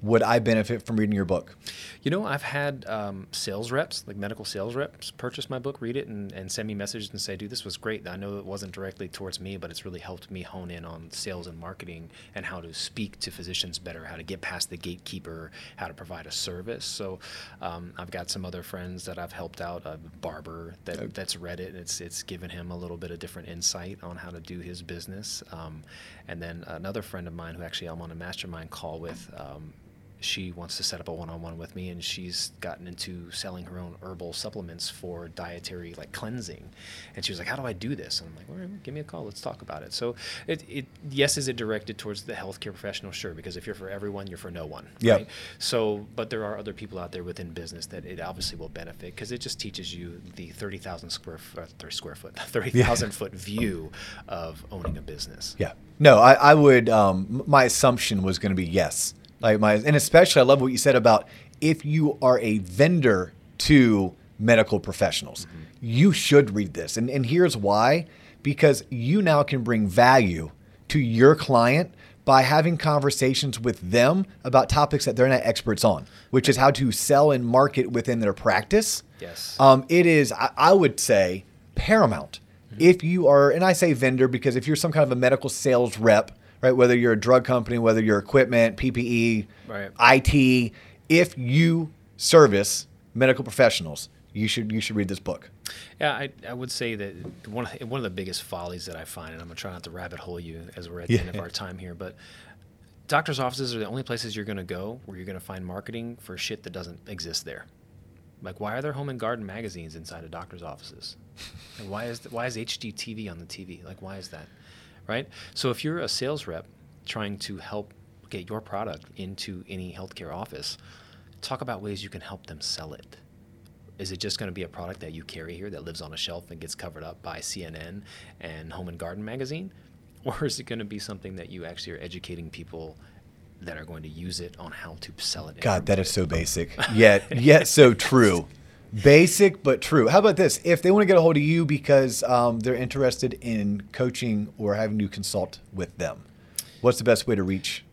[SPEAKER 1] Would I benefit from reading your book?
[SPEAKER 2] You know, I've had um, sales reps, like medical sales reps, purchase my book, read it, and, and send me messages and say, dude, this was great. I know it wasn't directly towards me, but it's really helped me hone in on sales and marketing and how to speak to physicians better, how to get past the gatekeeper, how to provide a service. So um, I've got some other friends that I've helped out, a barber that, that's read it, and it's, it's given him a little bit of different insight on how to do his business. Um, and then another friend of mine who actually I'm on a mastermind call with, um, she wants to set up a one-on-one with me and she's gotten into selling her own herbal supplements for dietary like cleansing and she was like how do i do this and i'm like well, give me a call let's talk about it so it, it yes is it directed towards the healthcare professional sure because if you're for everyone you're for no one
[SPEAKER 1] Yep.
[SPEAKER 2] right so but there are other people out there within business that it obviously will benefit because it just teaches you the 30000 square foot 30 square foot 30000 foot view of owning a business
[SPEAKER 1] Yeah. No, I, I would. Um, my assumption was going to be yes. Like my, and especially I love what you said about if you are a vendor to medical professionals, you should read this. And and here's why: because you now can bring value to your client by having conversations with them about topics that they're not experts on, which is how to sell and market within their practice.
[SPEAKER 2] Yes.
[SPEAKER 1] Um, it is, I, I would say, paramount. If you are, and I say vendor because if you're some kind of a medical sales rep, right, whether you're a drug company, whether you're equipment, PPE,
[SPEAKER 2] Right.
[SPEAKER 1] IT, if you service medical professionals, you should you should read this book.
[SPEAKER 2] Yeah, I, I would say that one of, one of the biggest follies that I find, and I'm gonna try not to rabbit hole you as we're at the end of our time here, but doctors' offices are the only places you're gonna go where you're gonna find marketing for shit that doesn't exist there. Like, why are there home and garden magazines inside of doctors' offices? Like, why is why is HGTV on the TV? Like, why is that? Right. So if you're a sales rep trying to help get your product into any healthcare office, talk about ways you can help them sell it is it just going to be a product that you carry here that lives on a shelf and gets covered up by CNN and Home and Garden magazine? Or is it going to be something that you actually are educating people that are going to use it on how to sell it?
[SPEAKER 1] God, that is so basic, yet yet so true. Basic but true. How about this? If they want to get a hold of you because um, they're interested in coaching or having you consult with them, what's the best way to reach?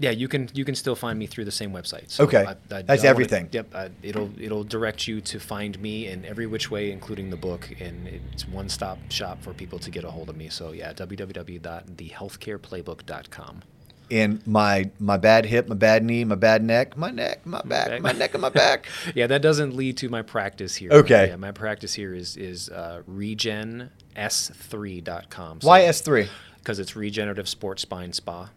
[SPEAKER 2] Yeah, you can you can still find me through the same website. So
[SPEAKER 1] Okay.
[SPEAKER 2] That's
[SPEAKER 1] That's everything.
[SPEAKER 2] yep, I, it'll it'll direct you to find me in every which way, including the book, and it's one stop shop for people to get a hold of me. So yeah, www.thehealthcareplaybook.com.
[SPEAKER 1] And my my bad hip, my bad knee, my bad neck, my neck, my back, my neck, and my back.
[SPEAKER 2] yeah, that doesn't lead to my practice here.
[SPEAKER 1] Okay.
[SPEAKER 2] Yeah, my practice here is is uh, regens3.com.
[SPEAKER 1] Why S three?
[SPEAKER 2] Because it's regenerative sports spine spa.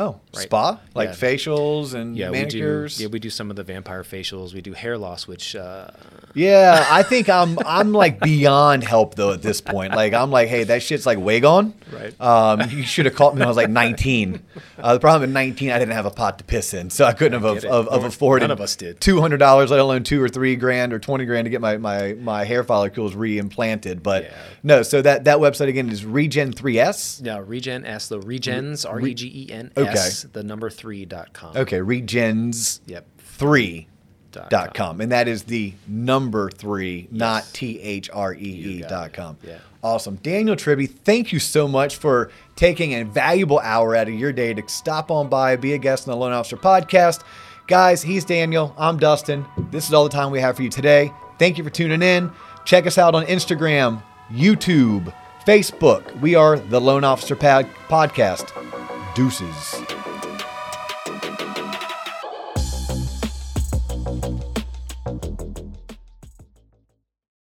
[SPEAKER 1] Oh,
[SPEAKER 2] Right.
[SPEAKER 1] spa like
[SPEAKER 2] Yeah.
[SPEAKER 1] facials and
[SPEAKER 2] Yeah,
[SPEAKER 1] manicures.
[SPEAKER 2] we do. Yeah, we do some of the vampire facials. We do hair loss, which uh,
[SPEAKER 1] Yeah, I think I'm I'm like beyond help though at this point. Like I'm like, hey, that shit's like way gone.
[SPEAKER 2] Right.
[SPEAKER 1] Um, you should have called me when I was like 19. Uh, the problem at 19, I didn't have a pot to piss in, so I couldn't have of, of, of afforded.
[SPEAKER 2] none of us did.
[SPEAKER 1] Two hundred dollars, let alone two or three grand or 20 grand to get my my my hair follicles reimplanted. But
[SPEAKER 2] Yeah.
[SPEAKER 1] no, so that that website again is Regen3S.
[SPEAKER 2] yeah, Regen S, the Regens R E G E N S, the number three dot com.
[SPEAKER 1] Okay, Regens
[SPEAKER 2] Yep.
[SPEAKER 1] three.
[SPEAKER 2] Dot
[SPEAKER 1] Dot com. and that is the number three, not
[SPEAKER 2] Yes.
[SPEAKER 1] T H R E E dot
[SPEAKER 2] it.
[SPEAKER 1] com.
[SPEAKER 2] Yeah.
[SPEAKER 1] Awesome. Daniel Tribby, thank you so much for taking a valuable hour out of your day to stop on by, be a guest on the Loan Officer podcast. Guys, he's Daniel. I'm Dustin. This is all the time we have for you today. Thank you for tuning in. Check us out on Instagram, YouTube, Facebook. We are the Loan Officer Podcast. Deuces.